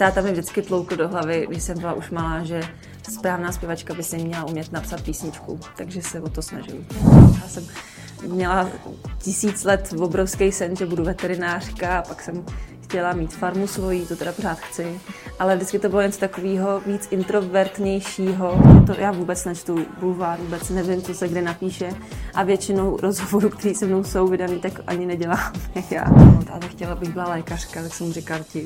táta mi vždycky tloukl do hlavy, když jsem byla už malá, že správná zpěvačka by si měla umět napsat písničku, takže se o to snažím. Já jsem měla tisíc let obrovský sen, že budu veterinářka a pak jsem chtěla mít farmu svoji, to teda pořád chci, ale vždycky to bylo něco takového víc introvertnějšího. To já vůbec nečtu bulvár, vůbec nevím, co se kde napíše a většinou rozhovorů, které se mnou jsou vydaný, tak ani nedělám já. No, táta chtěla, abych byla lékařka, tak jsem říkal ti,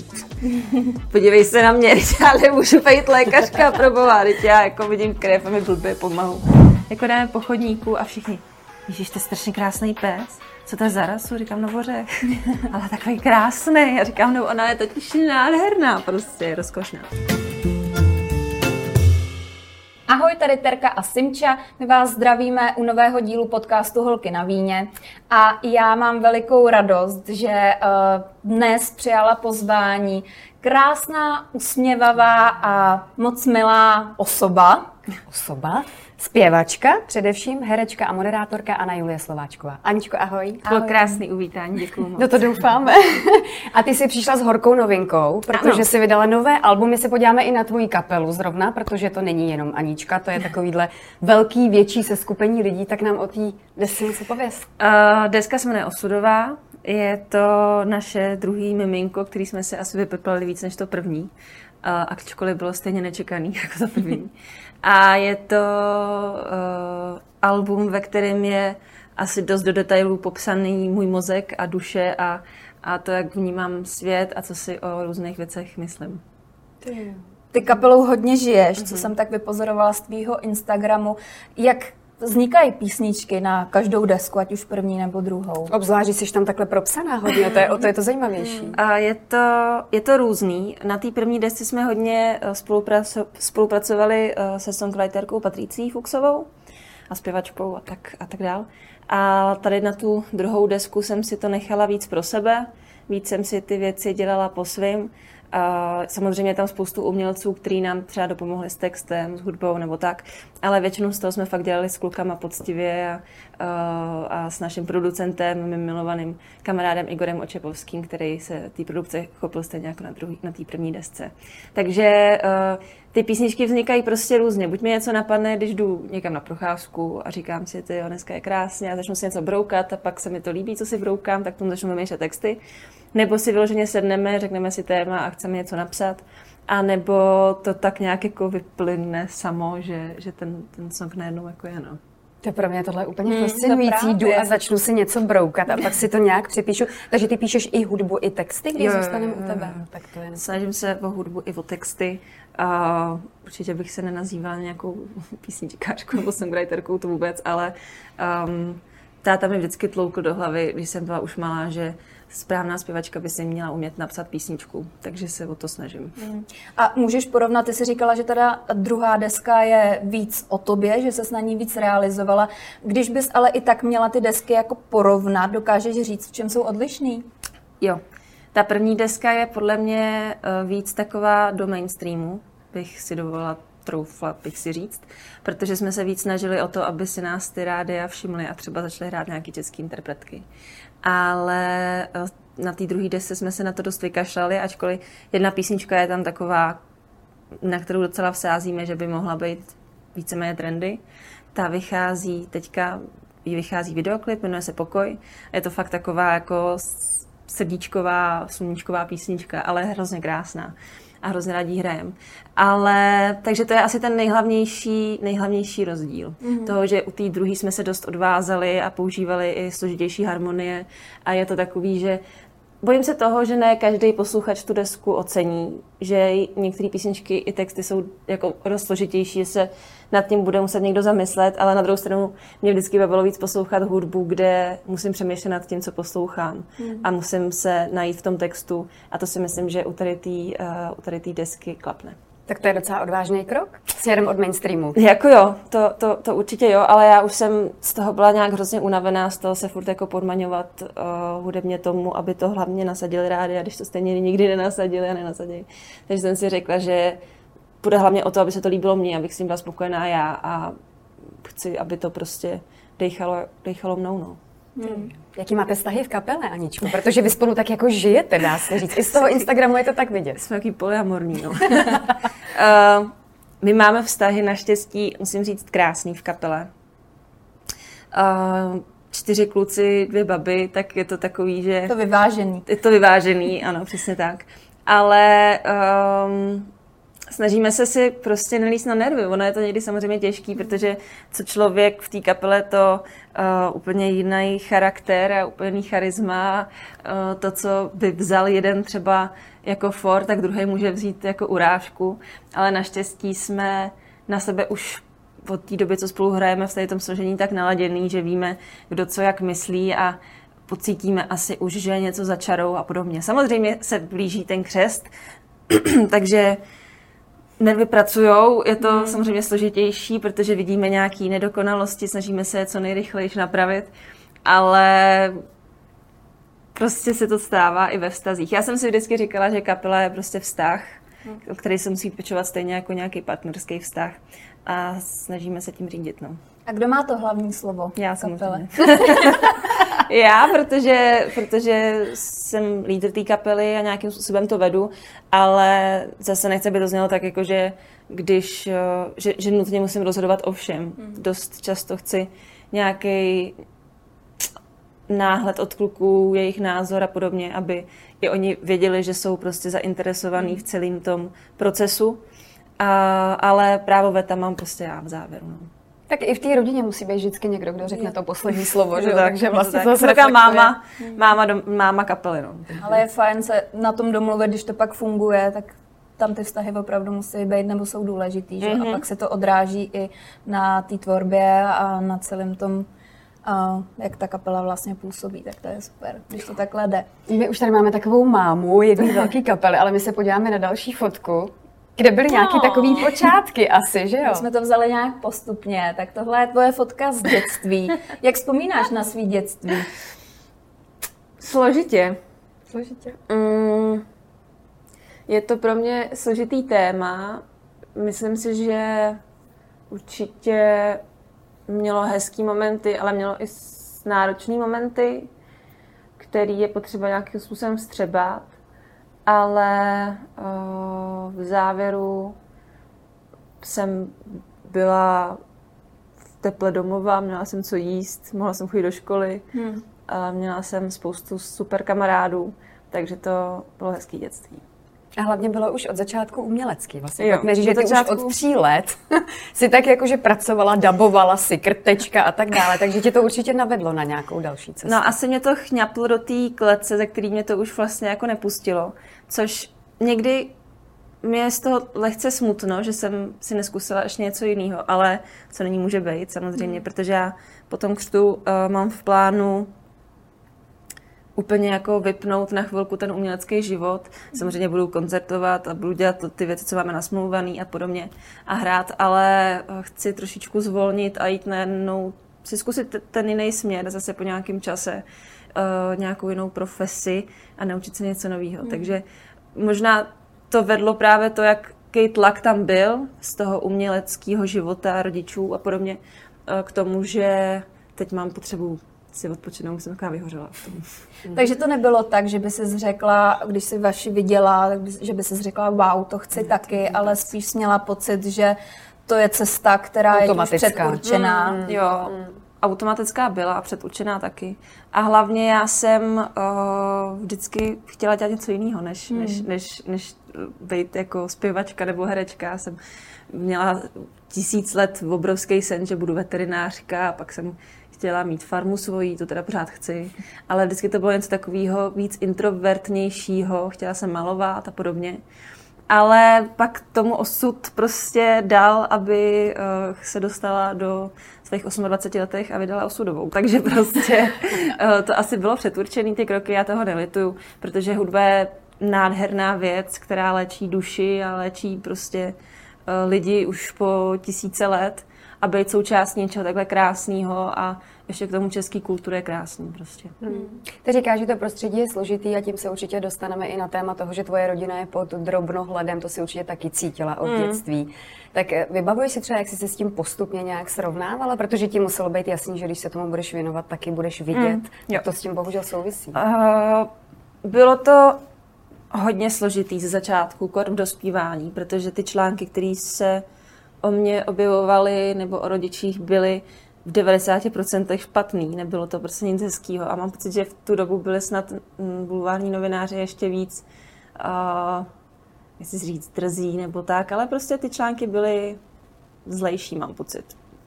podívej se na mě, já nemůžu být lékařka pro boha, já jako vidím krev a mi blbě pomalu. Jako jdeme po chodníku a všichni, Ježíš, to je strašně krásný pes. Co to je za rasu? Říkám, no vořech. Ale takový krásný. Já říkám, no ona je totiž nádherná, prostě rozkošná. Ahoj, tady Terka a Simča. My vás zdravíme u nového dílu podcastu Holky na víně. A já mám velikou radost, že uh, dnes přijala pozvání krásná, usměvavá a moc milá osoba. Osoba? Zpěvačka, především herečka a moderátorka Anna Julie Slováčková. Aničko, ahoj. ahoj. Bylo krásný uvítání, děkuji moc. No to doufáme. a ty jsi přišla s horkou novinkou, protože ano. jsi vydala nové album. My se podíváme i na tvoji kapelu zrovna, protože to není jenom Anička, to je takovýhle velký, větší seskupení lidí, tak nám o té desce něco pověz. Uh, deska se jmenuje Osudová. Je to naše druhý miminko, který jsme si asi vypeplali víc než to první. Uh, ačkoliv bylo stejně nečekaný jako to první. A je to uh, album, ve kterém je asi dost do detailů popsaný můj mozek a duše a, a to, jak vnímám svět a co si o různých věcech myslím. Ty, ty kapelou hodně žiješ, mm-hmm. co mhm. jsem tak vypozorovala z tvýho Instagramu. Jak vznikají písničky na každou desku, ať už první nebo druhou. Obzvlášť, že jsi tam takhle propsaná hodně, to je, o to je to zajímavější. A je to, je to různý. Na té první desce jsme hodně eh, spolupracovali eh, se songwriterkou Patricí Fuxovou a zpěvačkou a tak, a tak dál. A tady na tu druhou desku jsem si to nechala víc pro sebe, víc jsem si ty věci dělala po svým a samozřejmě je tam spoustu umělců, kteří nám třeba dopomohli s textem, s hudbou nebo tak, ale většinu z toho jsme fakt dělali s klukama poctivě a, a, a s naším producentem, mým milovaným kamarádem Igorem Očepovským, který se té produkce chopil stejně jako na, druhý, na té první desce. Takže uh, ty písničky vznikají prostě různě. Buď mi něco napadne, když jdu někam na procházku a říkám si, ty dneska je krásně a začnu si něco broukat a pak se mi to líbí, co si broukám, tak tomu začnu vymýšlet texty. Nebo si vyloženě sedneme, řekneme si téma a chceme něco napsat. A nebo to tak nějak jako vyplyne samo, že, že ten, ten song najednou jako je, no. To pro mě tohle je úplně hmm, fascinující. Jdu a začnu si něco broukat a pak si to nějak připíšu. Takže ty píšeš i hudbu, i texty, když zůstaneme u tebe. Tak to je... Snažím se o hudbu i o texty. Uh, určitě bych se nenazývala nějakou písničkářkou nebo songwriterkou, to vůbec, ale um, táta mi vždycky tloukl do hlavy, když jsem byla už malá, že správná zpěvačka by si měla umět napsat písničku, takže se o to snažím. Hmm. A můžeš porovnat, ty jsi říkala, že teda druhá deska je víc o tobě, že se na ní víc realizovala. Když bys ale i tak měla ty desky jako porovnat, dokážeš říct, v čem jsou odlišný? Jo. Ta první deska je podle mě eh, víc taková do mainstreamu, bych si dovolila troufla bych si říct, protože jsme se víc snažili o to, aby si nás ty rádia všimly a třeba začaly hrát nějaké české interpretky ale eh, na té druhé desce jsme se na to dost vykašlali, ačkoliv jedna písnička je tam taková, na kterou docela vsázíme, že by mohla být víceméně trendy. Ta vychází teďka, vychází videoklip, jmenuje se Pokoj. Je to fakt taková jako srdíčková, sluníčková písnička, ale hrozně krásná a hrozně rádi hrajem. Ale, takže to je asi ten nejhlavnější, nejhlavnější rozdíl. Mm-hmm. Toho, že u té druhé jsme se dost odvázali a používali i složitější harmonie a je to takový, že Bojím se toho, že ne každý posluchač tu desku ocení, že některé písničky i texty jsou jako rozložitější, že se nad tím bude muset někdo zamyslet, ale na druhou stranu mě vždycky bavilo víc poslouchat hudbu, kde musím přemýšlet nad tím, co poslouchám hmm. a musím se najít v tom textu a to si myslím, že u tady té uh, desky klapne. Tak to je docela odvážný krok směrem od mainstreamu. Jako jo, to, to, to určitě jo, ale já už jsem z toho byla nějak hrozně unavená, z toho se furt jako podmaňovat uh, hudebně tomu, aby to hlavně nasadili rádi, a když to stejně nikdy nenasadili a nenasadili. Takže jsem si řekla, že bude hlavně o to, aby se to líbilo mně, abych s tím byla spokojená já a chci, aby to prostě dechalo, dechalo mnou. No. Hmm. Jaký máte vztahy v kapele, Aničku? Protože vy spolu tak jako žijete, dá se říct. I z toho Instagramu je to tak vidět. Jsme taky polyamorní, no. uh, my máme vztahy naštěstí, musím říct, krásný v kapele. Uh, čtyři kluci, dvě baby, tak je to takový, že... Je to vyvážený. Je to vyvážený, ano, přesně tak. Ale um, snažíme se si prostě nelíst na nervy. Ono je to někdy samozřejmě těžký, protože co člověk v té kapele to uh, úplně jiný charakter a úplně jiný charisma. Uh, to, co by vzal jeden třeba jako for, tak druhý může vzít jako urážku. Ale naštěstí jsme na sebe už od té doby, co spolu hrajeme v tom složení, tak naladěný, že víme, kdo co jak myslí a pocítíme asi už, že něco začarou a podobně. Samozřejmě se blíží ten křest, takže nevypracujou. Je to hmm. samozřejmě složitější, protože vidíme nějaké nedokonalosti, snažíme se je co nejrychleji napravit, ale prostě se to stává i ve vztazích. Já jsem si vždycky říkala, že kapela je prostě vztah, hmm. o který se musí pečovat stejně jako nějaký partnerský vztah a snažíme se tím řídit. No. A kdo má to hlavní slovo? Já samozřejmě. Já, protože, protože jsem lídr té kapely a nějakým způsobem to vedu, ale zase nechci, aby to znělo tak, jako že když, eh, že, že nutně musím rozhodovat o všem. Hmm. Dost často chci nějaký náhled od kluků, jejich názor a podobně, aby i oni věděli, že jsou prostě zainteresovaní hmm. v celém tom procesu. A, ale právo veta mám prostě já v závěru. No. Tak i v té rodině musí být vždycky někdo, kdo řekne to poslední slovo, že jo? Takže vlastně to se taková máma, máma, dom, máma kapely, no. Ale je fajn se na tom domluvit, když to pak funguje, tak tam ty vztahy opravdu musí být nebo jsou důležitý, že? Mm-hmm. A mhm. pak se to odráží i na té tvorbě a na celém tom a jak ta kapela vlastně působí, tak to je super, když to takhle jde. My už tady máme takovou mámu jedné velké kapely, ale my se podíváme na další fotku, kde byly no. nějaké takové počátky asi, že jo? My jsme to vzali nějak postupně, tak tohle je tvoje fotka z dětství. Jak vzpomínáš na svý dětství? Složitě. Složitě. Mm, je to pro mě složitý téma. Myslím si, že určitě mělo hezký momenty, ale mělo i náročné momenty, který je potřeba nějakým způsobem vstřebat ale uh, v závěru jsem byla v teple domova, měla jsem co jíst, mohla jsem chodit do školy, hmm. a měla jsem spoustu super kamarádů, takže to bylo hezký dětství. A hlavně bylo už od začátku umělecký. Vlastně jo, neří, že ty začátku... už od tří let si tak jakože pracovala, dabovala si krtečka a tak dále, takže tě to určitě navedlo na nějakou další cestu. No asi mě to chňaplo do té klece, ze který mě to už vlastně jako nepustilo, což někdy mě je z toho lehce smutno, že jsem si neskusila ještě něco jiného, ale co není může být samozřejmě, hmm. protože já po tom křtu uh, mám v plánu úplně jako vypnout na chvilku ten umělecký život. Samozřejmě budu koncertovat a budu dělat ty věci, co máme nasmluvaný a podobně a hrát, ale eh, chci trošičku zvolnit a jít najednou si zkusit ten jiný směr zase po nějakém čase, uh, nějakou jinou profesi a naučit se něco nového. Mm. Takže možná to vedlo právě to, jaký tlak tam byl z toho uměleckého života rodičů a podobně uh, k tomu, že teď mám potřebu si odpočinout, jsem taková vyhořela. Takže to nebylo tak, že by si řekla, když si vaši viděla, že by si řekla, wow, to chci taky, ale spíš měla pocit, že to je cesta, která je předurčená. Mm, jo, mm. automatická byla a předurčená taky. A hlavně já jsem uh, vždycky chtěla dělat něco jiného, než, mm. než, než, než být jako zpěvačka nebo herečka. Já jsem měla tisíc let obrovský sen, že budu veterinářka a pak jsem chtěla mít farmu svojí, to teda pořád chci, ale vždycky to bylo něco takového víc introvertnějšího, chtěla jsem malovat a podobně. Ale pak tomu osud prostě dal, aby uh, se dostala do svých 28 letech a vydala osudovou. Takže prostě uh, to asi bylo přeturčený ty kroky, já toho nelituju, protože hudba je nádherná věc, která léčí duši a léčí prostě uh, lidi už po tisíce let a být součástí něčeho takhle krásného a ještě k tomu český kultury je krásný prostě. Hmm. Ty říkáš, že to prostředí je složitý a tím se určitě dostaneme i na téma toho, že tvoje rodina je pod drobnohledem, to si určitě taky cítila od hmm. dětství. Tak eh, vybavuješ si třeba, jak jsi se s tím postupně nějak srovnávala, protože ti muselo být jasný, že když se tomu budeš věnovat, taky budeš vidět. Hmm. Jo. To s tím bohužel souvisí. Uh, bylo to hodně složitý ze začátku, kor v dospívání, protože ty články, které se o mě objevovaly nebo o rodičích byly v 90% špatný, nebylo to prostě nic hezkého a mám pocit, že v tu dobu byly snad mm, bulvární novináři ještě víc, uh, jestli říct, drzí nebo tak, ale prostě ty články byly zlejší, mám pocit.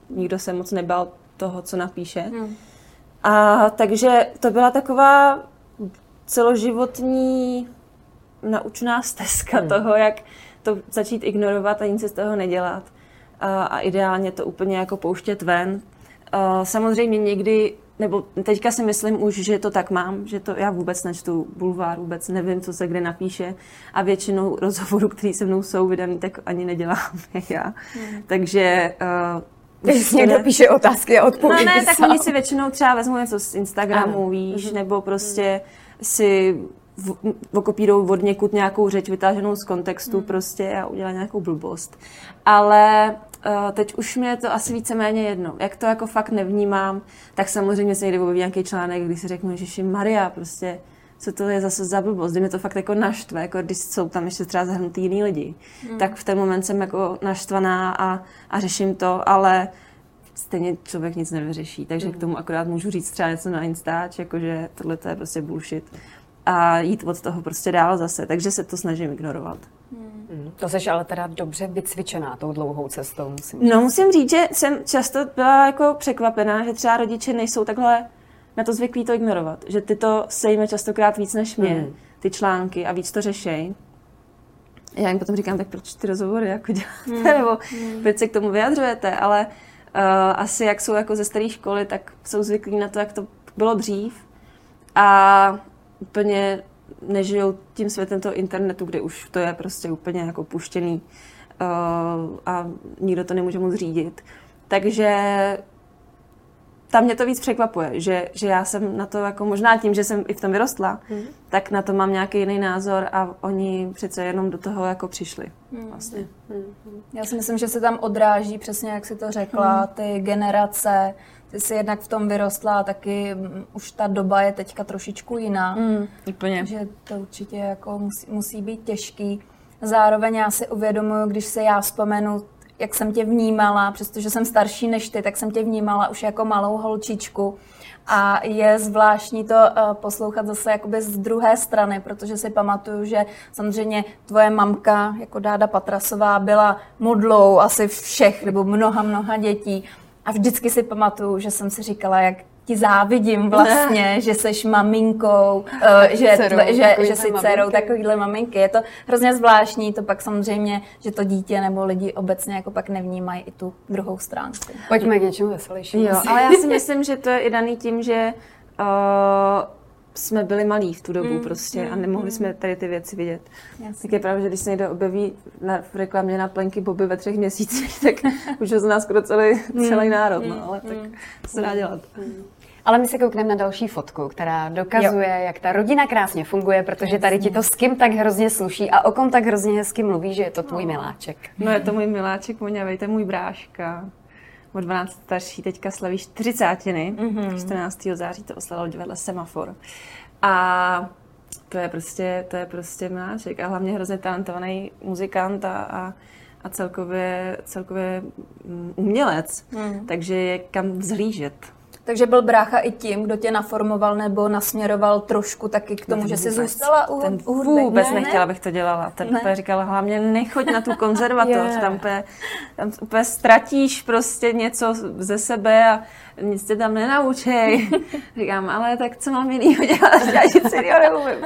Nikdo se moc nebal toho, co napíše. Hmm. A takže to byla taková celoživotní naučná stezka hmm. toho, jak to začít ignorovat a nic z toho nedělat. A, a ideálně to úplně jako pouštět ven. A samozřejmě někdy, nebo teďka si myslím už, že to tak mám, že to já vůbec nečtu bulvár, vůbec nevím, co se kde napíše a většinou rozhovorů, které se mnou jsou vydaný, tak ani nedělám já. Hmm. Takže uh, když někdo ne... píše otázky a odpovědi. No ne, tak oni si většinou třeba vezmou něco z Instagramu, ano. víš, mm-hmm. nebo prostě si okopírou od někud nějakou řeč vytáženou z kontextu mm. prostě a udělá nějakou blbost. Ale teď už mě je to asi víceméně jedno. Jak to jako fakt nevnímám, tak samozřejmě se někdy objeví nějaký článek, kdy si řeknu, že Maria, prostě co to je zase za blbost, kdy mě to fakt jako naštve, jako když jsou tam ještě třeba zahrnutý jiný lidi, mm. tak v ten moment jsem jako naštvaná a, a řeším to, ale stejně člověk nic nevyřeší, takže mm. k tomu akorát můžu říct třeba něco na Instač, jakože tohle to je prostě bullshit a jít od toho prostě dál zase, takže se to snažím ignorovat. Hmm. To jsi ale teda dobře vycvičená tou dlouhou cestou, musím říct. No musím říct, že jsem často byla jako překvapená, že třeba rodiče nejsou takhle na to zvyklí to ignorovat. Že ty to sejme častokrát víc než mě, hmm. ty články a víc to řešej. Já jim potom říkám, tak proč ty rozhovory jako děláte, hmm. nebo hmm. proč se k tomu vyjadřujete, ale uh, asi jak jsou jako ze staré školy, tak jsou zvyklí na to, jak to bylo dřív. A úplně nežijou tím světem toho internetu, kde už to je prostě úplně jako puštěný uh, a nikdo to nemůže moc řídit. Takže tam mě to víc překvapuje, že, že já jsem na to jako možná tím, že jsem i v tom vyrostla, mm. tak na to mám nějaký jiný názor a oni přece jenom do toho jako přišli. Mm. Vlastně. Mm. Já si myslím, že se tam odráží přesně, jak si to řekla, mm. ty generace, ty jsi jednak v tom vyrostla a taky mm, už ta doba je teďka trošičku jiná. Mm, úplně. Takže to určitě jako musí, musí být těžký. Zároveň já si uvědomuji, když se já vzpomenu, jak jsem tě vnímala, přestože jsem starší než ty, tak jsem tě vnímala už jako malou holčičku. A je zvláštní to uh, poslouchat zase jakoby z druhé strany, protože si pamatuju, že samozřejmě tvoje mamka, jako Dáda Patrasová, byla modlou asi všech nebo mnoha, mnoha dětí. A vždycky si pamatuju, že jsem si říkala, jak ti závidím vlastně, ne. že seš maminkou, uh, že, dcerou, že, že jsi dcerou takovýhle maminky. Je to hrozně zvláštní, to pak samozřejmě, že to dítě nebo lidi obecně jako pak nevnímají i tu druhou stránku. Pojďme k něčemu veselějšímu. Jo, ale já si myslím, že to je i daný tím, že uh, jsme byli malí v tu dobu mm, prostě mm, a nemohli mm. jsme tady ty věci vidět. Jasně. Tak je pravda, že když se někdo objeví na, v reklamě na plenky Boby ve třech měsících, tak už ho zná skoro celý, mm, celý národ, no, mm, ale tak mm, se dá dělat. Mm. Ale my se koukneme na další fotku, která dokazuje, jo. jak ta rodina krásně funguje, protože tady ti to s kým tak hrozně sluší a o kom tak hrozně hezky mluví, že je to tvůj no. miláček. No je to můj miláček, voňavej, to je můj bráška o 12 starší, teďka slaví 40. Mm-hmm. 14. září to oslavil divadle Semafor. A to je prostě, to je prostě miláček a hlavně hrozně talentovaný muzikant a, a, a celkově, celkově mm, umělec, mm. takže je kam vzhlížet. Takže byl brácha i tím, kdo tě naformoval nebo nasměroval trošku taky k tomu, že jsi zůstala u, ten u hudby. Vůbec ne, nechtěla, abych to dělala. Ten ne. úplně říkala, hlavně nechoď na tu konzervatoř, yeah. tam, úplně, tam úplně ztratíš prostě něco ze sebe a nic tě tam nenaučej. Říkám, ale tak co mám jinýho dělat, já nic jiného neumím.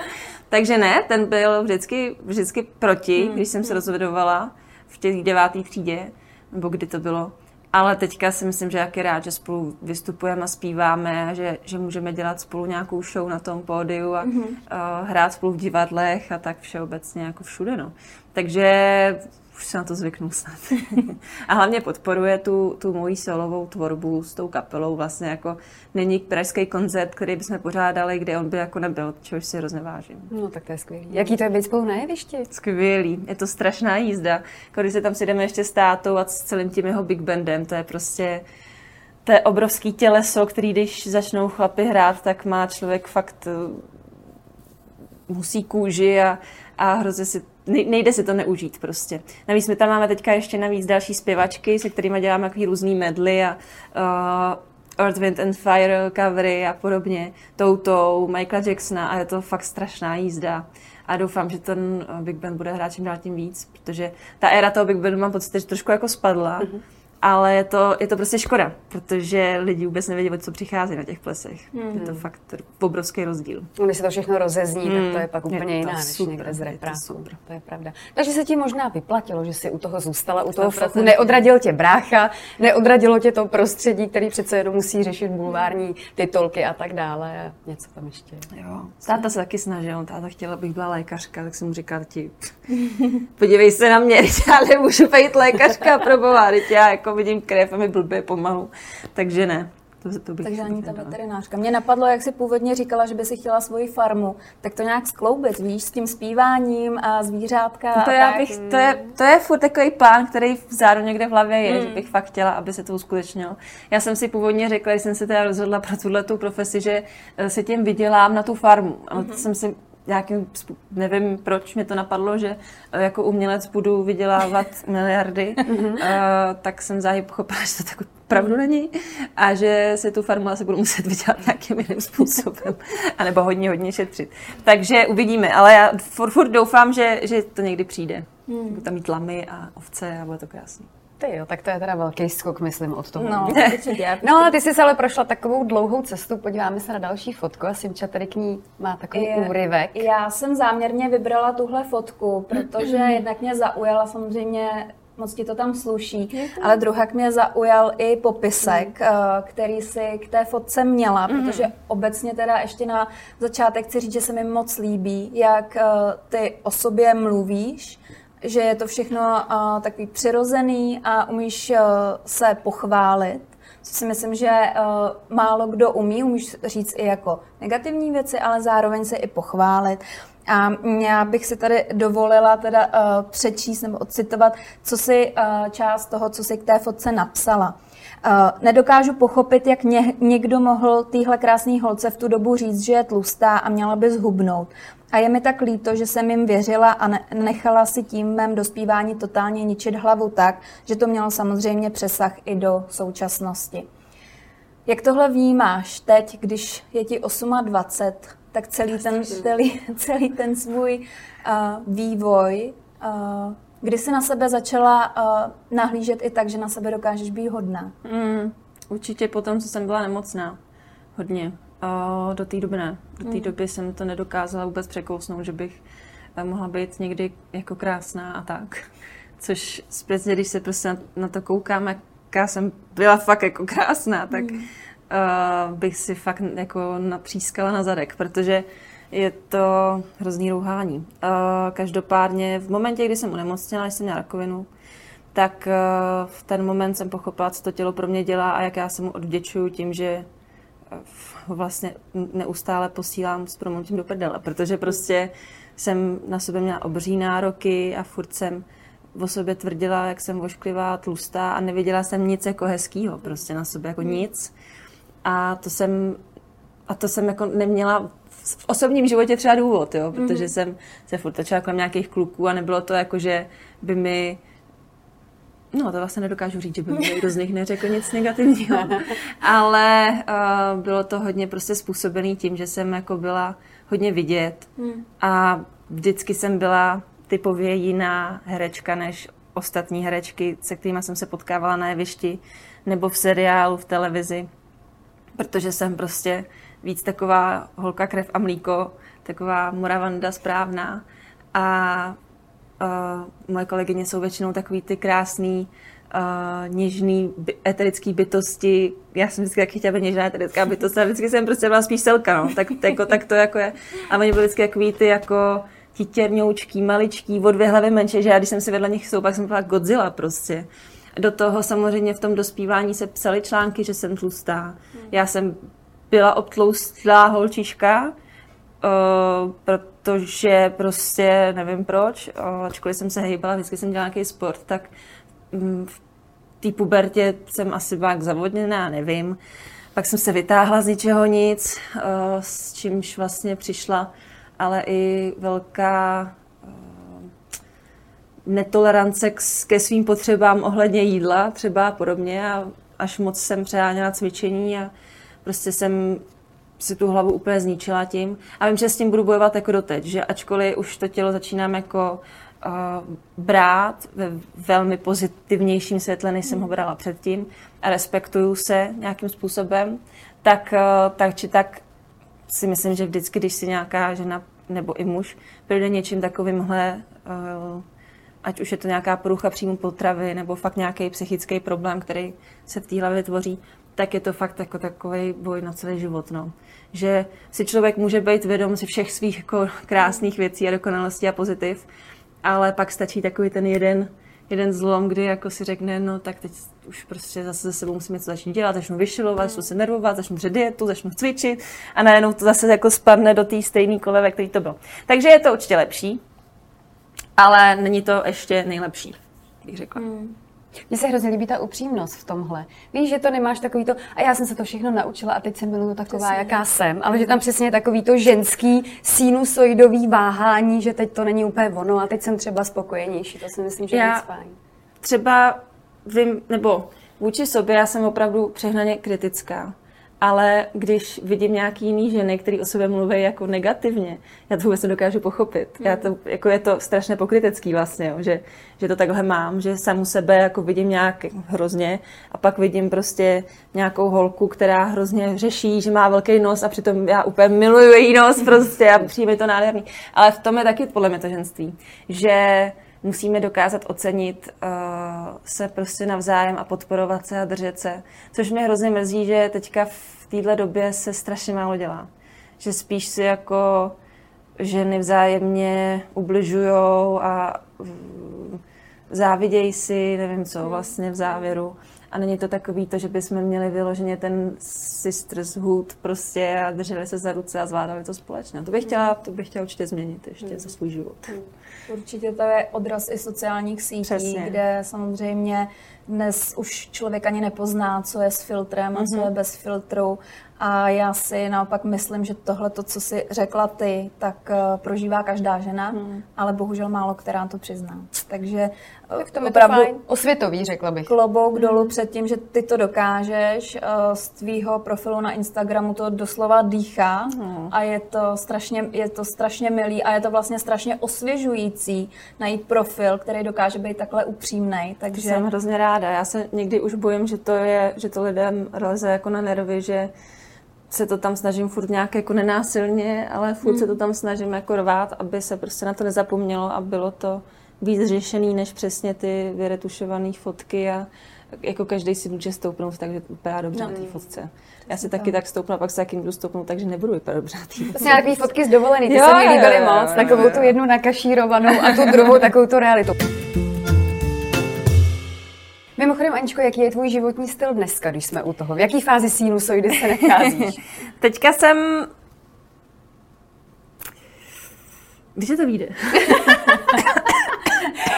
Takže ne, ten byl vždycky, vždycky proti, hmm. když jsem se hmm. rozhodovala v těch devátých třídě, nebo kdy to bylo. Ale teďka si myslím, že jak je rád, že spolu vystupujeme a zpíváme a že, že můžeme dělat spolu nějakou show na tom pódiu a mm-hmm. uh, hrát spolu v divadlech a tak všeobecně jako všude. No. Takže už se na to zvyknu snad. a hlavně podporuje tu, tu moji solovou tvorbu s tou kapelou. Vlastně jako není pražský koncert, který bychom pořádali, kde on by jako nebyl, čehož si hrozně vážím. No tak to je skvělý. Jaký to je být spolu na jevišti? Skvělý. Je to strašná jízda. Když se tam si jdeme ještě s tátou a s celým tím jeho big bandem, to je prostě to je obrovský těleso, který když začnou chlapy hrát, tak má člověk fakt eh, musí kůži a, a hrozně si nejde si to neužít prostě. Navíc my tam máme teďka ještě navíc další zpěvačky, se kterými děláme takový různý medly a uh, Earth, Wind and Fire covery a podobně, Toutou, Michaela Jacksona a je to fakt strašná jízda. A doufám, že ten Big Band bude hrát čím dál tím víc, protože ta éra toho Big Bandu mám pocit, že trošku jako spadla. Mm-hmm ale je to, je to prostě škoda, protože lidi vůbec nevědí, o co přichází na těch plesech. Mm. Je to fakt obrovský rozdíl. Když se to všechno rozezní, mm. tak to je pak úplně je jiná, než super, někde z repra. To, to je pravda. Takže se ti možná vyplatilo, že jsi u toho zůstala, u toho foku. Neodradil tě brácha, neodradilo tě to prostředí, který přece jenom musí řešit bulvární titulky a tak dále. Něco tam ještě. Jo. Táta se taky snažil, táta chtěla, abych byla lékařka, tak jsem mu říkal, ti, podívej se na mě, já nemůžu být lékařka, proboha, já jako jako vidím krev a mi blbě pomalu. Takže ne. To, to bych Takže ani ta veterinářka. Mě napadlo, jak si původně říkala, že by si chtěla svoji farmu, tak to nějak skloubit, víš, s tím zpíváním a zvířátka. No to, a já bych, to, je, to je furt takový plán, který vzadu někde v hlavě je, hmm. že bych fakt chtěla, aby se to uskutečnilo. Já jsem si původně řekla, když jsem se teda rozhodla pro tuhle tu profesi, že eh, se tím vydělám na tu farmu. Ale hmm. jsem si nějakým, nevím, proč mě to napadlo, že eh, jako umělec budu vydělávat miliardy, uh, tak jsem záhy pochopila, že to tak opravdu není a že se tu farmu asi budu muset vydělat nějakým jiným způsobem, anebo hodně, hodně šetřit. Takže uvidíme, ale já furt, furt doufám, že, že to někdy přijde. Hmm. Budu tam mít lamy a ovce a bude to krásné. Ty jo, tak to je teda velký skok, myslím, od toho. No, no ty jsi ale prošla takovou dlouhou cestu, podíváme se na další fotku a Simča tady k ní má takový je, úryvek. Já jsem záměrně vybrala tuhle fotku, protože jednak mě zaujala samozřejmě moc ti to tam sluší. Ale druhak mě zaujal i popisek, mm. který si k té fotce měla, mm. protože obecně teda ještě na začátek chci říct, že se mi moc líbí, jak eh, ty o sobě mluvíš, že je to všechno uh, takový přirozený a umíš uh, se pochválit, co si myslím, že uh, málo kdo umí, umíš říct i jako negativní věci, ale zároveň se i pochválit. A já bych si tady dovolila teda uh, přečíst nebo ocitovat, co si uh, část toho, co si k té fotce napsala. Uh, nedokážu pochopit, jak ně, někdo mohl téhle krásné holce v tu dobu říct, že je tlustá a měla by zhubnout. A je mi tak líto, že jsem jim věřila a nechala si tím mém dospívání totálně ničit hlavu tak, že to mělo samozřejmě přesah i do současnosti. Jak tohle vnímáš teď, když je ti 28, tak celý ten, celý, celý ten svůj uh, vývoj, uh, kdy jsi na sebe začala uh, nahlížet i tak, že na sebe dokážeš být hodná? Mm, určitě potom, co jsem byla nemocná. Hodně. Uh, do té doby ne. Do té mm. doby jsem to nedokázala vůbec překousnout, že bych uh, mohla být někdy jako krásná a tak. Což zpětně, když se prostě na, to koukám, jaká jsem byla fakt jako krásná, tak mm. uh, bych si fakt jako napřískala na zadek, protože je to hrozný rouhání. Uh, každopádně v momentě, kdy jsem onemocněla, když jsem měla rakovinu, tak uh, v ten moment jsem pochopila, co to tělo pro mě dělá a jak já se mu odvděčuju tím, že vlastně neustále posílám s promluvím do prdele, protože prostě jsem na sobě měla obří nároky a furt jsem o sobě tvrdila, jak jsem vošklivá, tlustá a neviděla jsem nic jako hezkýho prostě na sobě, jako nic. A to jsem, a to jsem jako neměla v osobním životě třeba důvod, jo, protože mm-hmm. jsem se furt točila kolem nějakých kluků a nebylo to jako, že by mi No, to vlastně nedokážu říct, že by mi někdo z nich neřekl nic negativního. Ale uh, bylo to hodně prostě způsobené tím, že jsem jako byla hodně vidět hmm. a vždycky jsem byla typově jiná herečka než ostatní herečky, se kterými jsem se potkávala na jevišti nebo v seriálu, v televizi. Protože jsem prostě víc taková holka krev a mlíko, taková moravanda správná. A uh, moje kolegyně jsou většinou takový ty krásný, uh, něžný, by, eterický bytosti. Já jsem vždycky taky chtěla být něžná eterická bytost a vždycky jsem prostě byla spíš selka, no. Tak, jako, tak to jako je. A oni byli vždycky takový ty jako ti těrňoučký, maličký, o dvě hlavy menší, že já když jsem si vedle nich stoupala, jsem byla Godzilla prostě. Do toho samozřejmě v tom dospívání se psaly články, že jsem tlustá. Hmm. Já jsem byla obtloustlá holčička, uh, protože prostě nevím proč, ačkoliv jsem se hejbala, vždycky jsem dělala nějaký sport, tak um, v té pubertě jsem asi byla zavodněná, nevím. Pak jsem se vytáhla z ničeho nic, uh, s čímž vlastně přišla, ale i velká netolerance ke svým potřebám ohledně jídla třeba a podobně a až moc jsem přeháněla cvičení a prostě jsem si tu hlavu úplně zničila tím. A vím, že s tím budu bojovat jako doteď, že ačkoliv už to tělo začínám jako uh, brát ve velmi pozitivnějším světle, než jsem ho brala předtím a respektuju se nějakým způsobem, tak, uh, tak či tak si myslím, že vždycky, když si nějaká žena nebo i muž projde něčím takovýmhle uh, ať už je to nějaká porucha příjmu potravy nebo fakt nějaký psychický problém, který se v té hlavě tvoří, tak je to fakt jako takový boj na celý život. No. Že si člověk může být vědom si všech svých jako krásných věcí a dokonalostí a pozitiv, ale pak stačí takový ten jeden, jeden zlom, kdy jako si řekne, no tak teď už prostě zase se sebou musím něco začít dělat, začnu vyšilovat, začnu se nervovat, začnu držet dietu, začnu cvičit a najednou to zase jako spadne do té stejné kole, ve který to bylo. Takže je to určitě lepší, ale není to ještě nejlepší, bych řekla. Hmm. Mně se hrozně líbí ta upřímnost v tomhle. Víš, že to nemáš takový to, a já jsem se to všechno naučila a teď jsem byla taková, přesně. jaká jsem, ale že tam přesně takový to ženský sinusoidový váhání, že teď to není úplně ono a teď jsem třeba spokojenější. To si myslím, že je fajn. Třeba vím, nebo vůči sobě já jsem opravdu přehnaně kritická ale když vidím nějaký jiný ženy, které o sobě mluví jako negativně, já to vůbec nedokážu pochopit. Já to, jako je to strašně pokrytecký vlastně, jo, že, že to takhle mám, že samu sebe jako vidím nějak hrozně a pak vidím prostě nějakou holku, která hrozně řeší, že má velký nos a přitom já úplně miluju její nos prostě a přijme to nádherný. Ale v tom je taky podle mě to ženství, že musíme dokázat ocenit uh, se prostě navzájem a podporovat se a držet se. Což mě hrozně mrzí, že teďka v této době se strašně málo dělá. Že spíš si jako ženy vzájemně ubližujou a závidějí si, nevím co, vlastně v závěru. A není to takový to, že bychom měli vyloženě ten sisters hood prostě a drželi se za ruce a zvládali to společně. To bych chtěla, to bych chtěla určitě změnit ještě hmm. za svůj život. Hmm. Určitě to je odraz i sociálních sítí, Přesně. kde samozřejmě dnes už člověk ani nepozná, co je s filtrem a mm-hmm. co je mhm. bez filtru. A já si naopak myslím, že tohle, to, co si řekla ty, tak uh, prožívá každá žena, mm. ale bohužel málo která to přizná. Takže tak to opravdu to osvětový, řekla bych. Klobouk mm. dolů před tím, že ty to dokážeš. Uh, z tvýho profilu na Instagramu to doslova dýchá mm. a je to, strašně, je to strašně milý a je to vlastně strašně osvěžující najít profil, který dokáže být takhle upřímný. Takže... Jsem hrozně ráda. Já se někdy už bojím, že to, je, že to lidem leze jako na nervy, že se to tam snažím furt nějak jako nenásilně, ale furt hmm. se to tam snažím jako rvát, aby se prostě na to nezapomnělo a bylo to víc řešený, než přesně ty vyretušované fotky a jako každý si může stoupnout, takže vypadá dobře no. na té fotce. Já si taky tak stoupnu a pak se taky můžu stoupnout, takže nebudu vypadat dobře na té fotce. Takové fotky z dovolený, ty jo, se mi líbily moc, takovou tu jednu nakašírovanou a tu druhou takovou tu realitu. Mimochodem, Aničko, jaký je tvůj životní styl dneska, když jsme u toho? V jaký fázi sinusoidy se nacházíš? Teďka jsem... Když se to vyjde?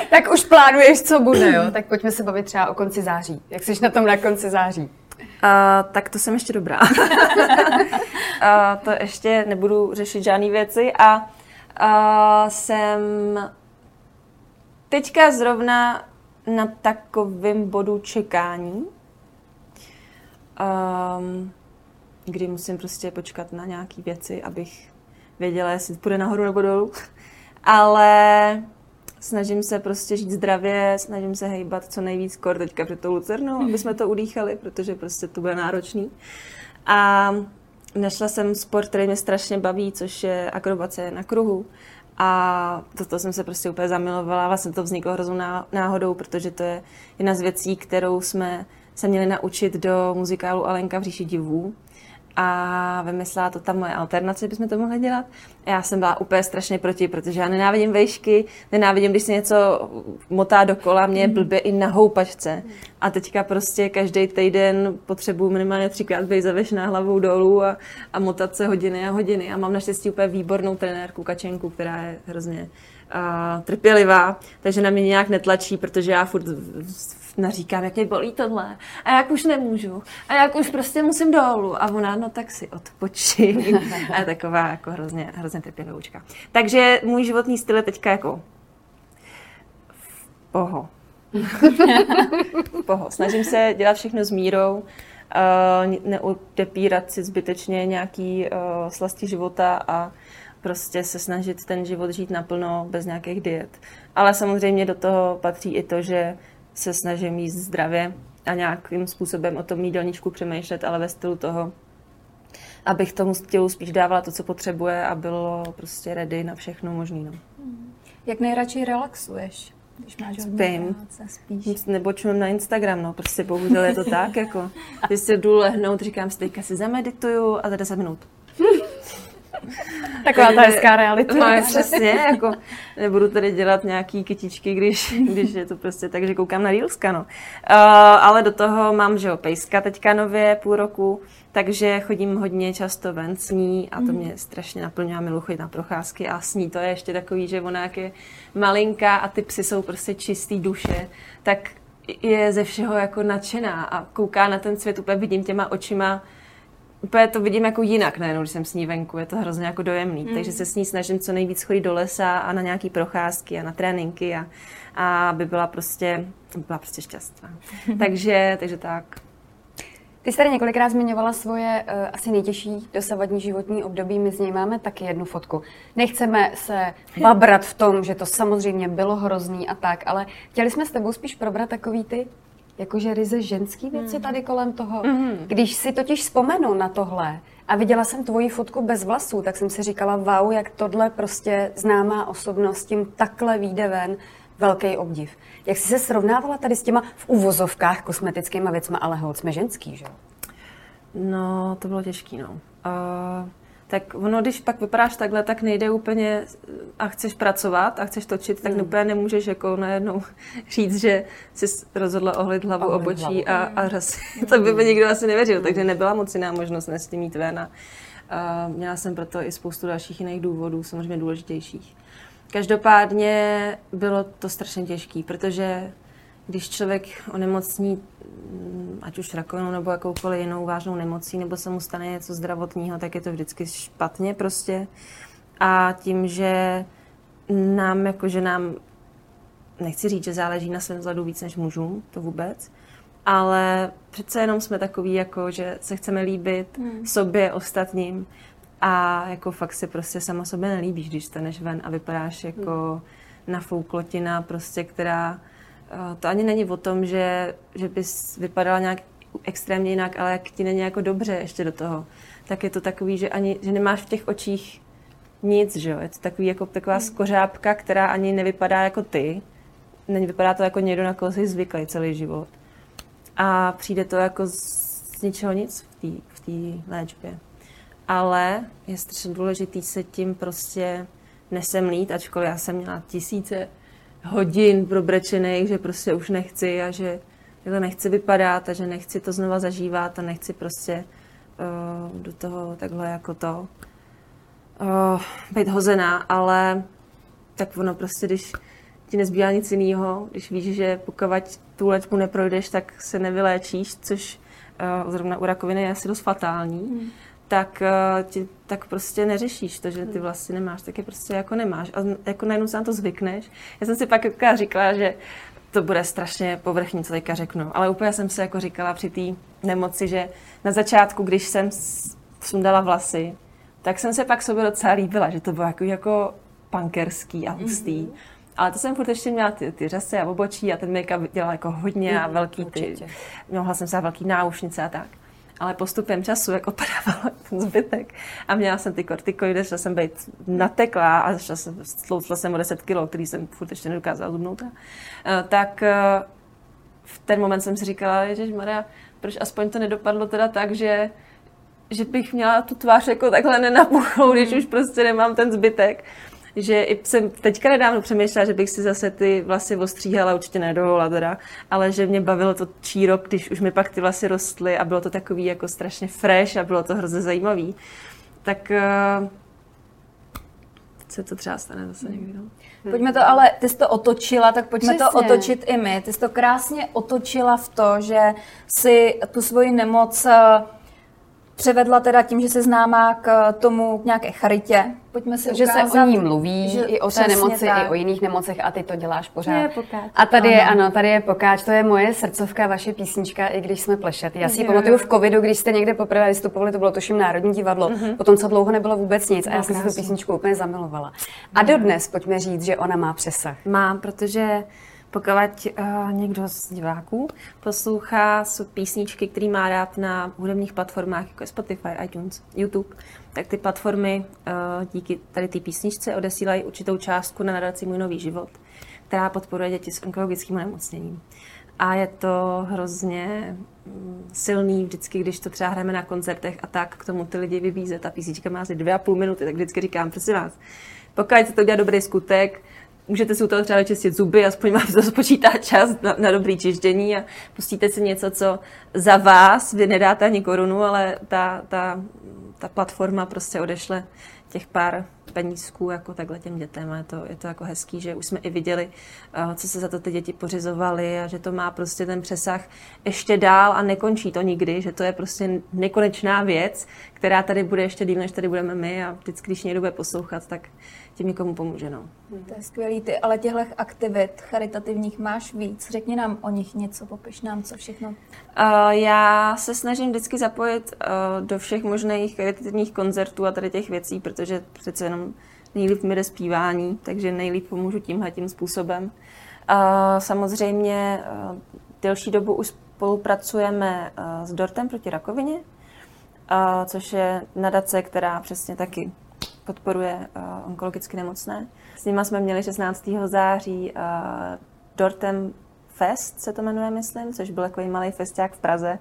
tak už plánuješ, co bude, jo? Tak pojďme se bavit třeba o konci září. Jak jsi na tom na konci září? Uh, tak to jsem ještě dobrá. uh, to ještě nebudu řešit žádné věci a uh, jsem teďka zrovna na takovém bodu čekání, um, kdy musím prostě počkat na nějaké věci, abych věděla, jestli půjde nahoru nebo dolů. Ale snažím se prostě žít zdravě, snažím se hejbat co nejvíc kor teďka před tou lucernou, aby jsme to udýchali, protože prostě to bude náročný. A našla jsem sport, který mě strašně baví, což je akrobace na kruhu. A toto jsem se prostě úplně zamilovala. Vlastně to vzniklo hroznou náhodou, protože to je jedna z věcí, kterou jsme se měli naučit do muzikálu Alenka v říši divů. A vymyslela to ta moje alternace, bychom to mohli dělat. A já jsem byla úplně strašně proti, protože já nenávidím vejšky, nenávidím, když se něco motá dokola, mě mm. blbě i na houpačce. A teďka prostě každý týden potřebuji minimálně třikrát být zavešená hlavou dolů a, a motat se hodiny a hodiny. A mám naštěstí úplně výbornou trenérku Kačenku, která je hrozně uh, trpělivá, takže na mě nějak netlačí, protože já furt naříkám, jak mě bolí tohle. A jak už nemůžu. A jak už prostě musím dolů. A ona, no tak si odpočí. A taková jako hrozně, hrozně trpělivoučka. Takže můj životní styl je teďka jako poho. poho. Snažím se dělat všechno s mírou, eh, neodepírat si zbytečně nějaký eh, slasti života a prostě se snažit ten život žít naplno bez nějakých diet. Ale samozřejmě do toho patří i to, že se snažím jíst zdravě a nějakým způsobem o tom jídelníčku přemýšlet, ale ve stylu toho, abych tomu tělu spíš dávala to, co potřebuje a bylo prostě ready na všechno možné. No. Jak nejradši relaxuješ? Když máš Spím. spíš. Nic nebočujem na Instagram, no, prostě bohužel je to tak, jako, když si jdu lehnout, říkám si, teďka si zamedituju a za 10 minut. Taková ta hezká realita. No, přesně, jako nebudu tady dělat nějaký kytičky, když, když je to prostě tak, že koukám na Reelska, no. Uh, ale do toho mám, že jo, pejska teďka nově, půl roku, takže chodím hodně často ven s ní a to mhm. mě strašně naplňuje, milu chodit na procházky a s ní to je ještě takový, že ona jak je malinká a ty psy jsou prostě čistý duše, tak je ze všeho jako nadšená a kouká na ten svět, úplně vidím těma očima, úplně to vidím jako jinak, najednou, když jsem s ní venku, je to hrozně jako dojemný. Mm. Takže se s ní snažím co nejvíc chodit do lesa a na nějaký procházky a na tréninky a, a aby byla prostě, byla prostě šťastná. takže, takže tak. Ty jsi tady několikrát zmiňovala svoje uh, asi nejtěžší dosavadní životní období, my z něj máme taky jednu fotku. Nechceme se babrat v tom, že to samozřejmě bylo hrozný a tak, ale chtěli jsme s tebou spíš probrat takový ty jakože ryze ženský věci tady kolem toho. Mm-hmm. Když si totiž vzpomenu na tohle a viděla jsem tvoji fotku bez vlasů, tak jsem si říkala, wow, jak tohle prostě známá osobnost tím takhle vyjde ven, velký obdiv. Jak jsi se srovnávala tady s těma v uvozovkách kosmetickýma věcma, ale hod, jsme ženský, že? No, to bylo těžký, no. Uh tak ono, když pak vypadáš takhle, tak nejde úplně a chceš pracovat a chceš točit, tak mm. úplně nemůžeš jako najednou říct, že jsi rozhodla ohlit hlavu ohlit obočí hlavu. a, a raz, to by by nikdo asi nevěřil, mm. takže nebyla moc jiná možnost než tím mít ven a, a měla jsem proto i spoustu dalších jiných důvodů, samozřejmě důležitějších. Každopádně bylo to strašně těžké, protože když člověk onemocní, mm, ať už rakovinou nebo jakoukoliv jinou vážnou nemocí, nebo se mu stane něco zdravotního, tak je to vždycky špatně prostě. A tím, že nám, jako že nám, nechci říct, že záleží na svém vzhledu víc než mužům, to vůbec, ale přece jenom jsme takový, jako, že se chceme líbit hmm. sobě, ostatním a jako fakt se prostě sama sobě nelíbíš, když staneš ven a vypadáš jako hmm. nafouklotina prostě, která to ani není o tom, že, že bys vypadala nějak extrémně jinak, ale jak ti není jako dobře ještě do toho, tak je to takový, že ani že nemáš v těch očích nic, že jo? Je to takový jako taková hmm. skořápka, která ani nevypadá jako ty. Nevypadá to jako někdo, na koho jsi zvyklý celý život. A přijde to jako z ničeho nic v té v léčbě. Ale je strašně důležitý se tím prostě nesemlít, ačkoliv já jsem měla tisíce hodin probrečených, že prostě už nechci a že to nechci vypadat a že nechci to znova zažívat a nechci prostě uh, do toho takhle jako to uh, být hozená, ale tak ono prostě, když ti nezbývá nic jiného, když víš, že pokud tu léčbu neprojdeš, tak se nevyléčíš, což uh, zrovna u rakoviny je asi dost fatální, hmm tak, eh, ti, tak prostě neřešíš to, že ty vlasy nemáš, tak je prostě jako nemáš. A jako najednou se na to zvykneš. Já jsem si pak říkala, že to bude strašně povrchní, co teďka řeknu. Ale úplně jsem se jako říkala při té nemoci, že na začátku, když jsem sundala vlasy, tak jsem se pak sobě docela líbila, že to bylo jako, jako punkerský a hustý. Mm-hmm. Ale to jsem furt ještě měla ty, ty řasy a obočí a ten make-up dělala jako hodně a velký ty. Mohla jsem se velký náušnice a tak ale postupem času, jak opadával ten zbytek a měla jsem ty kortikoidy, že jsem být nateklá a šla jsem, sloutla jsem o 10 kg, který jsem furt ještě nedokázala zubnout, eh, tak eh, v ten moment jsem si říkala, Ježíš Maria, proč aspoň to nedopadlo teda tak, že že bych měla tu tvář jako takhle nenapuchlou, když už prostě nemám ten zbytek že i jsem teďka nedávno přemýšlela, že bych si zase ty vlasy ostříhala, určitě nedovolila teda, ale že mě bavilo to čírok, když už mi pak ty vlasy rostly a bylo to takový jako strašně fresh a bylo to hrozně zajímavý. Tak uh, se to třeba stane zase někdy. No. Pojďme to ale, ty jsi to otočila, tak pojďme Přesně. to otočit i my. Ty jsi to krásně otočila v to, že si tu svoji nemoc eh, převedla teda tím, že se známá k tomu k nějaké charitě. Pojďme si že ukázat, se o ní mluví, že i o té nemoci, tak. i o jiných nemocech a ty to děláš pořád. Je pokáč. A tady ano. je, ano, tady je pokáč, to je moje srdcovka, vaše písnička, i když jsme plešet. Já si ji pamatuju v covidu, když jste někde poprvé vystupovali, to bylo tuším Národní divadlo, mm-hmm. potom co dlouho nebylo vůbec nic a já jsem si tu písničku úplně zamilovala. A dodnes pojďme říct, že ona má přesah. Mám, protože pokud uh, někdo z diváků poslouchá písničky, který má rád na hudebních platformách, jako je Spotify, iTunes, YouTube, tak ty platformy uh, díky tady té písničce odesílají určitou částku na nadaci Můj nový život, která podporuje děti s onkologickým onemocněním. A je to hrozně mm, silný vždycky, když to třeba hrajeme na koncertech a tak k tomu ty lidi vybíze. Ta písnička má asi dvě a půl minuty, tak vždycky říkám, prosím vás, pokud to udělá dobrý skutek, můžete si u toho třeba vyčistit zuby, aspoň vám to spočítá čas na, na dobrý čištění a pustíte si něco, co za vás, vy nedáte ani korunu, ale ta, ta, ta platforma prostě odešle těch pár penízků jako takhle těm dětem a je to, je to jako hezký, že už jsme i viděli, uh, co se za to ty děti pořizovaly a že to má prostě ten přesah ještě dál a nekončí to nikdy, že to je prostě nekonečná věc, která tady bude ještě díl, než tady budeme my a vždycky, když někdo bude poslouchat, tak tím někomu pomůže. No. To je skvělý, ty, ale těchto aktivit charitativních máš víc. Řekni nám o nich něco, popiš nám, co všechno. Uh, já se snažím vždycky zapojit uh, do všech možných charitativních koncertů a tady těch věcí, protože přece jenom nejlíp mi jde zpívání, takže nejlíp pomůžu tímhle tím způsobem. Uh, samozřejmě uh, delší dobu už spolupracujeme uh, s Dortem proti rakovině, což je nadace, která přesně taky podporuje uh, onkologicky nemocné. S nimi jsme měli 16. září uh, Dortem Fest, se to jmenuje, myslím, což byl takový malý festiák v Praze.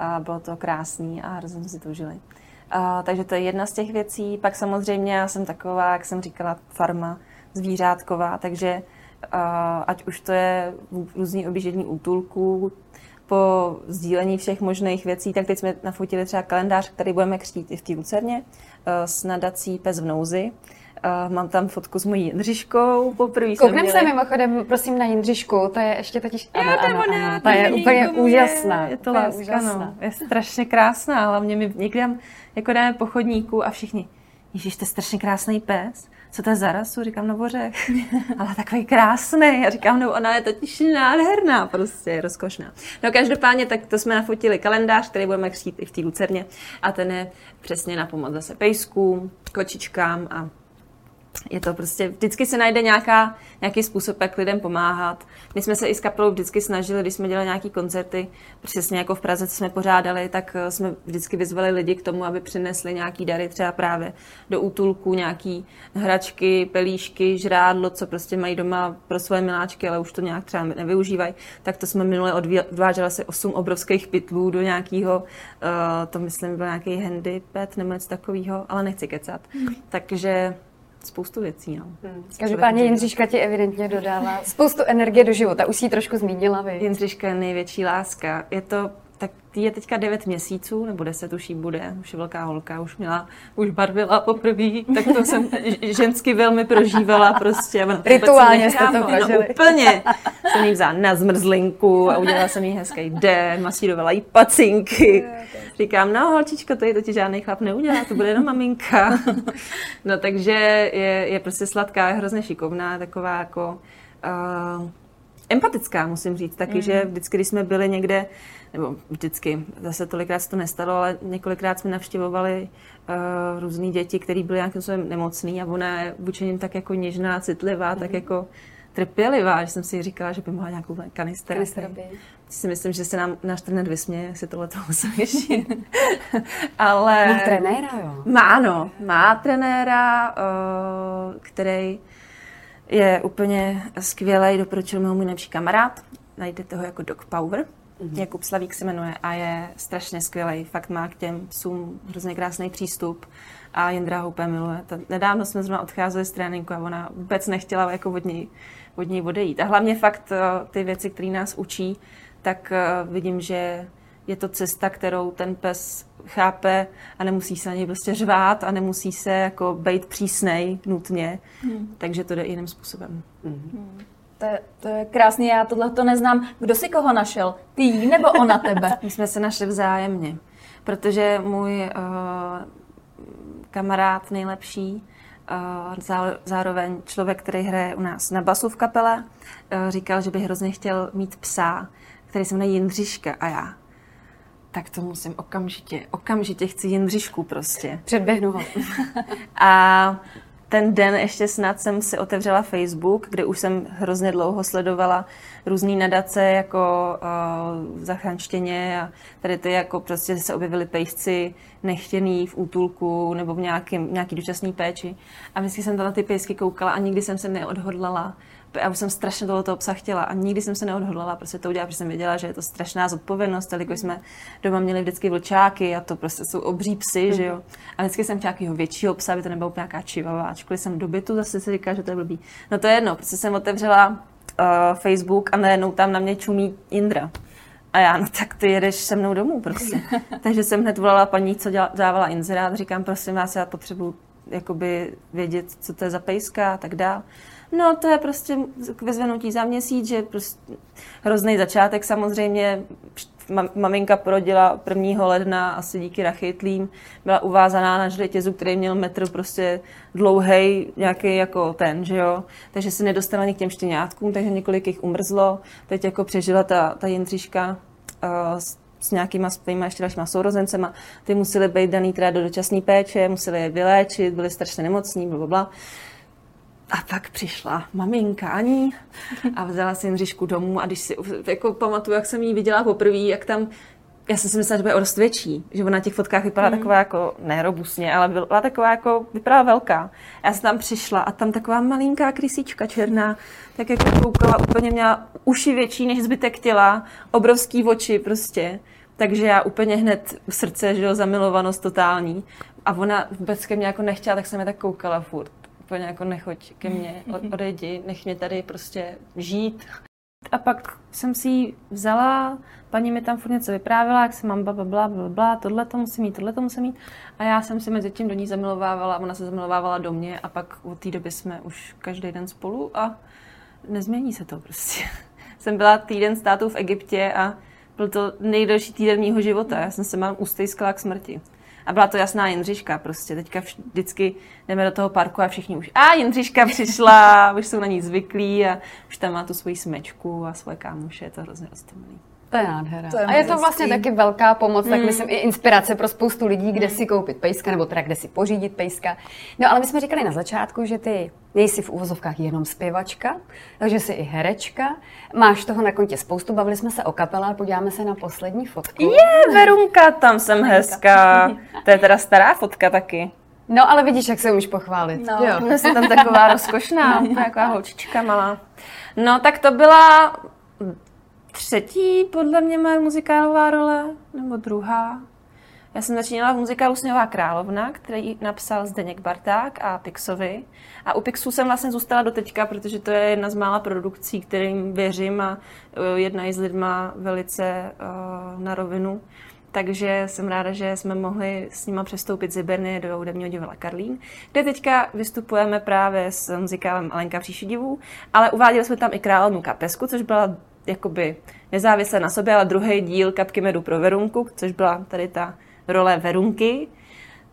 Uh, bylo to krásný a hrozně jsme si to užili. Uh, takže to je jedna z těch věcí. Pak samozřejmě já jsem taková, jak jsem říkala, farma zvířátková, takže uh, ať už to je různý objíždění útulků, po sdílení všech možných věcí, tak teď jsme nafotili třeba kalendář, který budeme křtít i v té Lucerně eh, s nadací Pes v nouzi. Uh, mám tam fotku s mojí Jindřiškou. Poprvé Kouknem měli... se mimochodem, prosím, na Jindřišku, to je ještě totiž... Ano, jo, ano, ano, ano, to je úplně úžasná. Je to láska, no. Je strašně krásná, hlavně my někdy jako dáme pochodníku a všichni, Ježíš, to je strašně krásný pes co to je za rasu? Říkám, no bořech. Ale takový krásný. A říkám, no ona je totiž nádherná, prostě rozkošná. No každopádně, tak to jsme nafotili kalendář, který budeme křít i v té lucerně. A ten je přesně na pomoc zase pejskům, kočičkám a je to prostě, vždycky se najde nějaká, nějaký způsob, jak lidem pomáhat. My jsme se i s kapelou vždycky snažili, když jsme dělali nějaké koncerty, přesně jako v Praze, co jsme pořádali, tak eh, jsme vždycky vyzvali lidi k tomu, aby přinesli nějaký dary třeba právě do útulku, nějaký hračky, pelíšky, žrádlo, co prostě mají doma pro svoje miláčky, ale už to nějak třeba nevyužívají. Tak to jsme minule odváželi asi osm obrovských pytlů do nějakého, uh, to myslím byl nějaký handipad nebo něco takového, ale nechci kecat. Hmm. Takže spoustu věcí. No. Hmm. Každopádně Jindřiška ti evidentně dodává spoustu energie do života. Už si trošku zmínila vy. Jindřiška je největší láska. Je to tak je teďka 9 měsíců, nebo 10 už jí bude, už je velká holka, už měla, už barvila poprvé, tak to jsem žensky velmi prožívala prostě. Rituálně jste to prožili. No, úplně. Jsem jí vzala na zmrzlinku a udělala jsem jí hezký den, masírovala jí pacinky. Říkám, no holčičko, to je to ti žádný chlap neudělá, to bude jenom maminka. no takže je, je prostě sladká, je hrozně šikovná, taková jako uh, empatická, musím říct taky, mm. že vždycky, když jsme byli někde, nebo vždycky, zase tolikrát se to nestalo, ale několikrát jsme navštěvovali uh, různé děti, které byly nějakým způsobem nemocný a ona je vůči ním tak jako něžná, citlivá, mm. tak jako trpělivá, že jsem si říkala, že by mohla nějakou kanister. si myslím, že se nám náš trenér vysměje, si tohle toho musím Ale... Má trenéra, jo? Má, ano. Má trenéra, uh, který je úplně skvělý, doporučil mi ho můj nejlepší kamarád. Najdete ho jako Dog Power. Mm-hmm. Jakub Slavík se jmenuje a je strašně skvělý. Fakt má k těm psům hrozně krásný přístup a Jindra ho úplně miluje. To, nedávno jsme zrovna odcházeli z tréninku a ona vůbec nechtěla jako od něj, od něj odejít. A hlavně fakt eh, ty věci, které nás učí, tak uh, vidím, že je to cesta, kterou ten pes chápe a nemusí se na něj prostě řvát a nemusí se jako být přísnej nutně. Hmm. Takže to jde jiným způsobem. Hmm. To je, to je krásný, já tohle to neznám. Kdo si koho našel? Ty nebo ona tebe? My jsme se našli vzájemně, protože můj uh, kamarád nejlepší, uh, zároveň člověk, který hraje u nás na basu v kapele, uh, říkal, že by hrozně chtěl mít psa, který se jmenuje Jindřiška a já. Tak to musím okamžitě, okamžitě chci Jindřišku prostě. Předběhnu ho. a ten den ještě snad jsem si otevřela Facebook, kde už jsem hrozně dlouho sledovala různé nadace jako uh, zachránštěně a tady ty jako prostě se objevily pejsci nechtěný v útulku nebo v nějakým, nějaký dočasný péči. A vždycky jsem na ty pejsky koukala a nikdy jsem se neodhodlala já už jsem strašně toho toho psa chtěla a nikdy jsem se neodhodlala prostě to udělat, protože jsem věděla, že je to strašná zodpovědnost, jelikož jsme doma měli vždycky vlčáky a to prostě jsou obří psy, že jo. A vždycky jsem chtěla nějakého většího psa, aby to nebylo nějaká čivava. Ačkoliv jsem do bytu zase si říká, že to je blbý. No to je jedno, prostě jsem otevřela uh, Facebook a najednou tam na mě čumí Indra. A já, no tak ty jedeš se mnou domů prostě. Takže jsem hned volala paní, co děla, dávala inzerát, říkám, prosím vás, já potřebuji jakoby vědět, co to je za pejska a tak dále. No, to je prostě vyzvenutí za měsíc, že prostě hrozný začátek samozřejmě. Maminka porodila 1. ledna asi díky rachytlím. Byla uvázaná na žletězu, který měl metr prostě dlouhý, nějaký jako ten, že jo. Takže se nedostala ani k těm štěňátkům, takže několik jich umrzlo. Teď jako přežila ta, ta Jindřiška uh, s, s nějakýma svýma ještě dalšíma sourozencema. Ty museli být daný teda do dočasné péče, museli je vyléčit, byli strašně nemocní, bla, bla, bla. A pak přišla maminka Ani a vzala si Jindřišku domů a když si jako pamatuju, jak jsem jí viděla poprvé, jak tam já jsem si myslela, že bude o dost větší, že ona na těch fotkách vypadala mm. taková jako, nerobusně, ale byla taková jako, vypadala velká. Já jsem tam přišla a tam taková malinká krysíčka černá, tak jako koukala, úplně měla uši větší než zbytek těla, obrovský oči prostě. Takže já úplně hned u srdce, že jo, zamilovanost totální. A ona vůbec ke mně jako nechtěla, tak jsem je tak koukala furt úplně jako nechoď ke mně, odejdi, nech mě tady prostě žít. A pak jsem si ji vzala, paní mi tam furt něco vyprávěla, jak se mám bla, bla, bla, bla, tohle to musím mít, tohle to musím mít. A já jsem si mezi tím do ní zamilovávala, ona se zamilovávala do mě a pak od té doby jsme už každý den spolu a nezmění se to prostě. jsem byla týden států v Egyptě a byl to nejdelší týden mého života. Já jsem se mám ustejskala k smrti. A byla to jasná Jindřiška prostě. Teďka vždycky jdeme do toho parku a všichni už, a Jindřiška přišla, už jsou na ní zvyklí a už tam má tu svoji smečku a svoje kámoše, je to hrozně roztomilý. To je nádhera. To je a je to vlastně taky velká pomoc, mm. tak myslím i inspirace pro spoustu lidí, kde mm. si koupit pejska, nebo teda kde si pořídit pejska. No ale my jsme říkali na začátku, že ty nejsi v úvozovkách jenom zpěvačka, takže jsi i herečka. Máš toho na kontě spoustu, bavili jsme se o kapele, podíváme se na poslední fotku. Je, Verunka, tam jsem hezká. To je teda stará fotka taky. No, ale vidíš, jak se umíš pochválit. No, jo. jsem tam taková rozkošná, taková holčička malá. No, tak to byla třetí, podle mě, moje muzikálová role, nebo druhá. Já jsem začínala v muzikálu Sněhová královna, který napsal Zdeněk Barták a Pixovi. A u Pixu jsem vlastně zůstala do teďka, protože to je jedna z mála produkcí, kterým věřím a e, jedna i s lidma velice uh, na rovinu. Takže jsem ráda, že jsme mohli s nima přestoupit z Iberny do hudebního divadla Karlín, kde teďka vystupujeme právě s muzikálem Alenka Příšidivů, ale uváděli jsme tam i královnu Kapesku, což byla jakoby nezávisle na sobě, ale druhý díl Kapky medu pro Verunku, což byla tady ta role Verunky.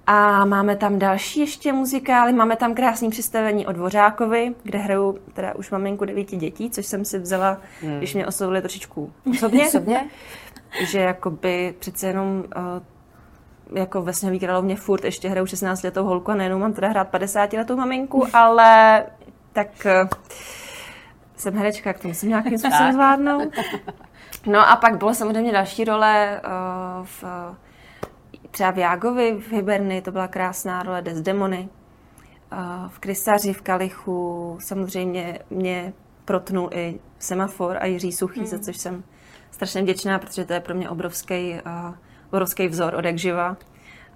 A máme tam další ještě muzikály, máme tam krásný představení o Dvořákovi, kde hraju teda už maminku devíti dětí, což jsem si vzala, hmm. když mě oslovili trošičku osobně. osobně. že jakoby přece jenom uh, jako ve Sněhový královně furt ještě hraju 16 letou holku a nejenom mám teda hrát 50 letou maminku, ale tak uh, jsem herečka, jak to musím nějakým způsobem zvládnout. No a pak bylo samozřejmě další role uh, v, třeba v Jágovi v Hiberny, to byla krásná role Desdemony. Uh, v Krysaři, v Kalichu, samozřejmě mě protnul i semafor a Jiří Suchý, mm. za což jsem strašně vděčná, protože to je pro mě obrovský, uh, obrovský vzor od jak živa.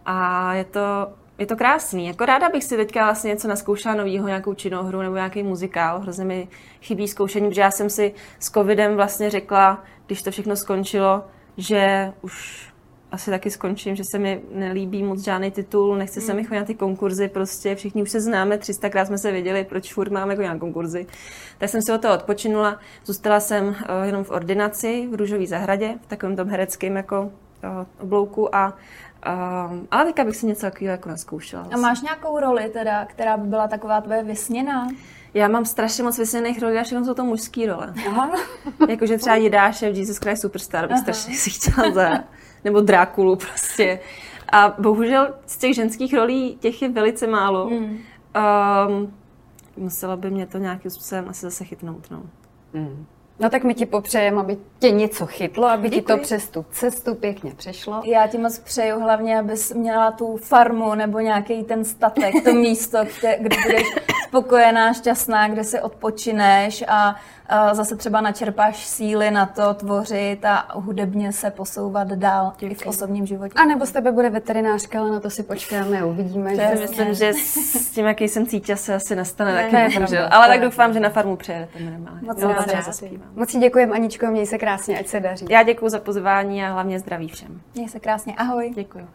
A je to, je to krásný. Jako ráda bych si teďka vlastně něco naskoušela novýho, nějakou činnou hru nebo nějaký muzikál. Hrozně mi chybí zkoušení, protože já jsem si s covidem vlastně řekla, když to všechno skončilo, že už asi taky skončím, že se mi nelíbí moc žádný titul, nechce se mi hmm. chodit na ty konkurzy, prostě všichni už se známe, 300krát jsme se věděli, proč furt máme jako nějaké konkurzy. Tak jsem si od toho odpočinula, zůstala jsem uh, jenom v ordinaci v Růžové zahradě, v takovém tom hereckém jako oblouku a Um, ale teďka bych si něco takového jako naskoušela. A máš nějakou roli teda, která by byla taková tvoje vysněná? Já mám strašně moc vysněných rolí a všechno jsou to mužský role. Aha. Jakože třeba Jidáše v Jesus Christ Superstar bych Aha. strašně si chtěla zahrát nebo Drákulu prostě. A bohužel z těch ženských rolí těch je velice málo. Mm. Um, musela by mě to nějakým způsobem asi zase chytnout. No. Mm. No tak my ti popřejeme, aby tě něco chytlo, aby Děkuji. ti to přes tu cestu pěkně přešlo. Já ti moc přeju hlavně, abys měla tu farmu nebo nějaký ten statek, to místo, kde, kde budeš spokojená, šťastná, kde si odpočineš a zase třeba načerpáš síly na to tvořit a hudebně se posouvat dál Děkuji. i v osobním životě. A nebo z tebe bude veterinářka, ale na to si počkáme a uvidíme. To že myslím, že s tím, jaký jsem cítila, se asi nestane ne, taky. Ne. Ale tak doufám, že na farmu přijedete minimálně. Moc, no, moc děkujeme, Aničko, měj se krásně, ať se daří. Já děkuji za pozvání a hlavně zdraví všem. Měj se krásně, ahoj. Děkuji.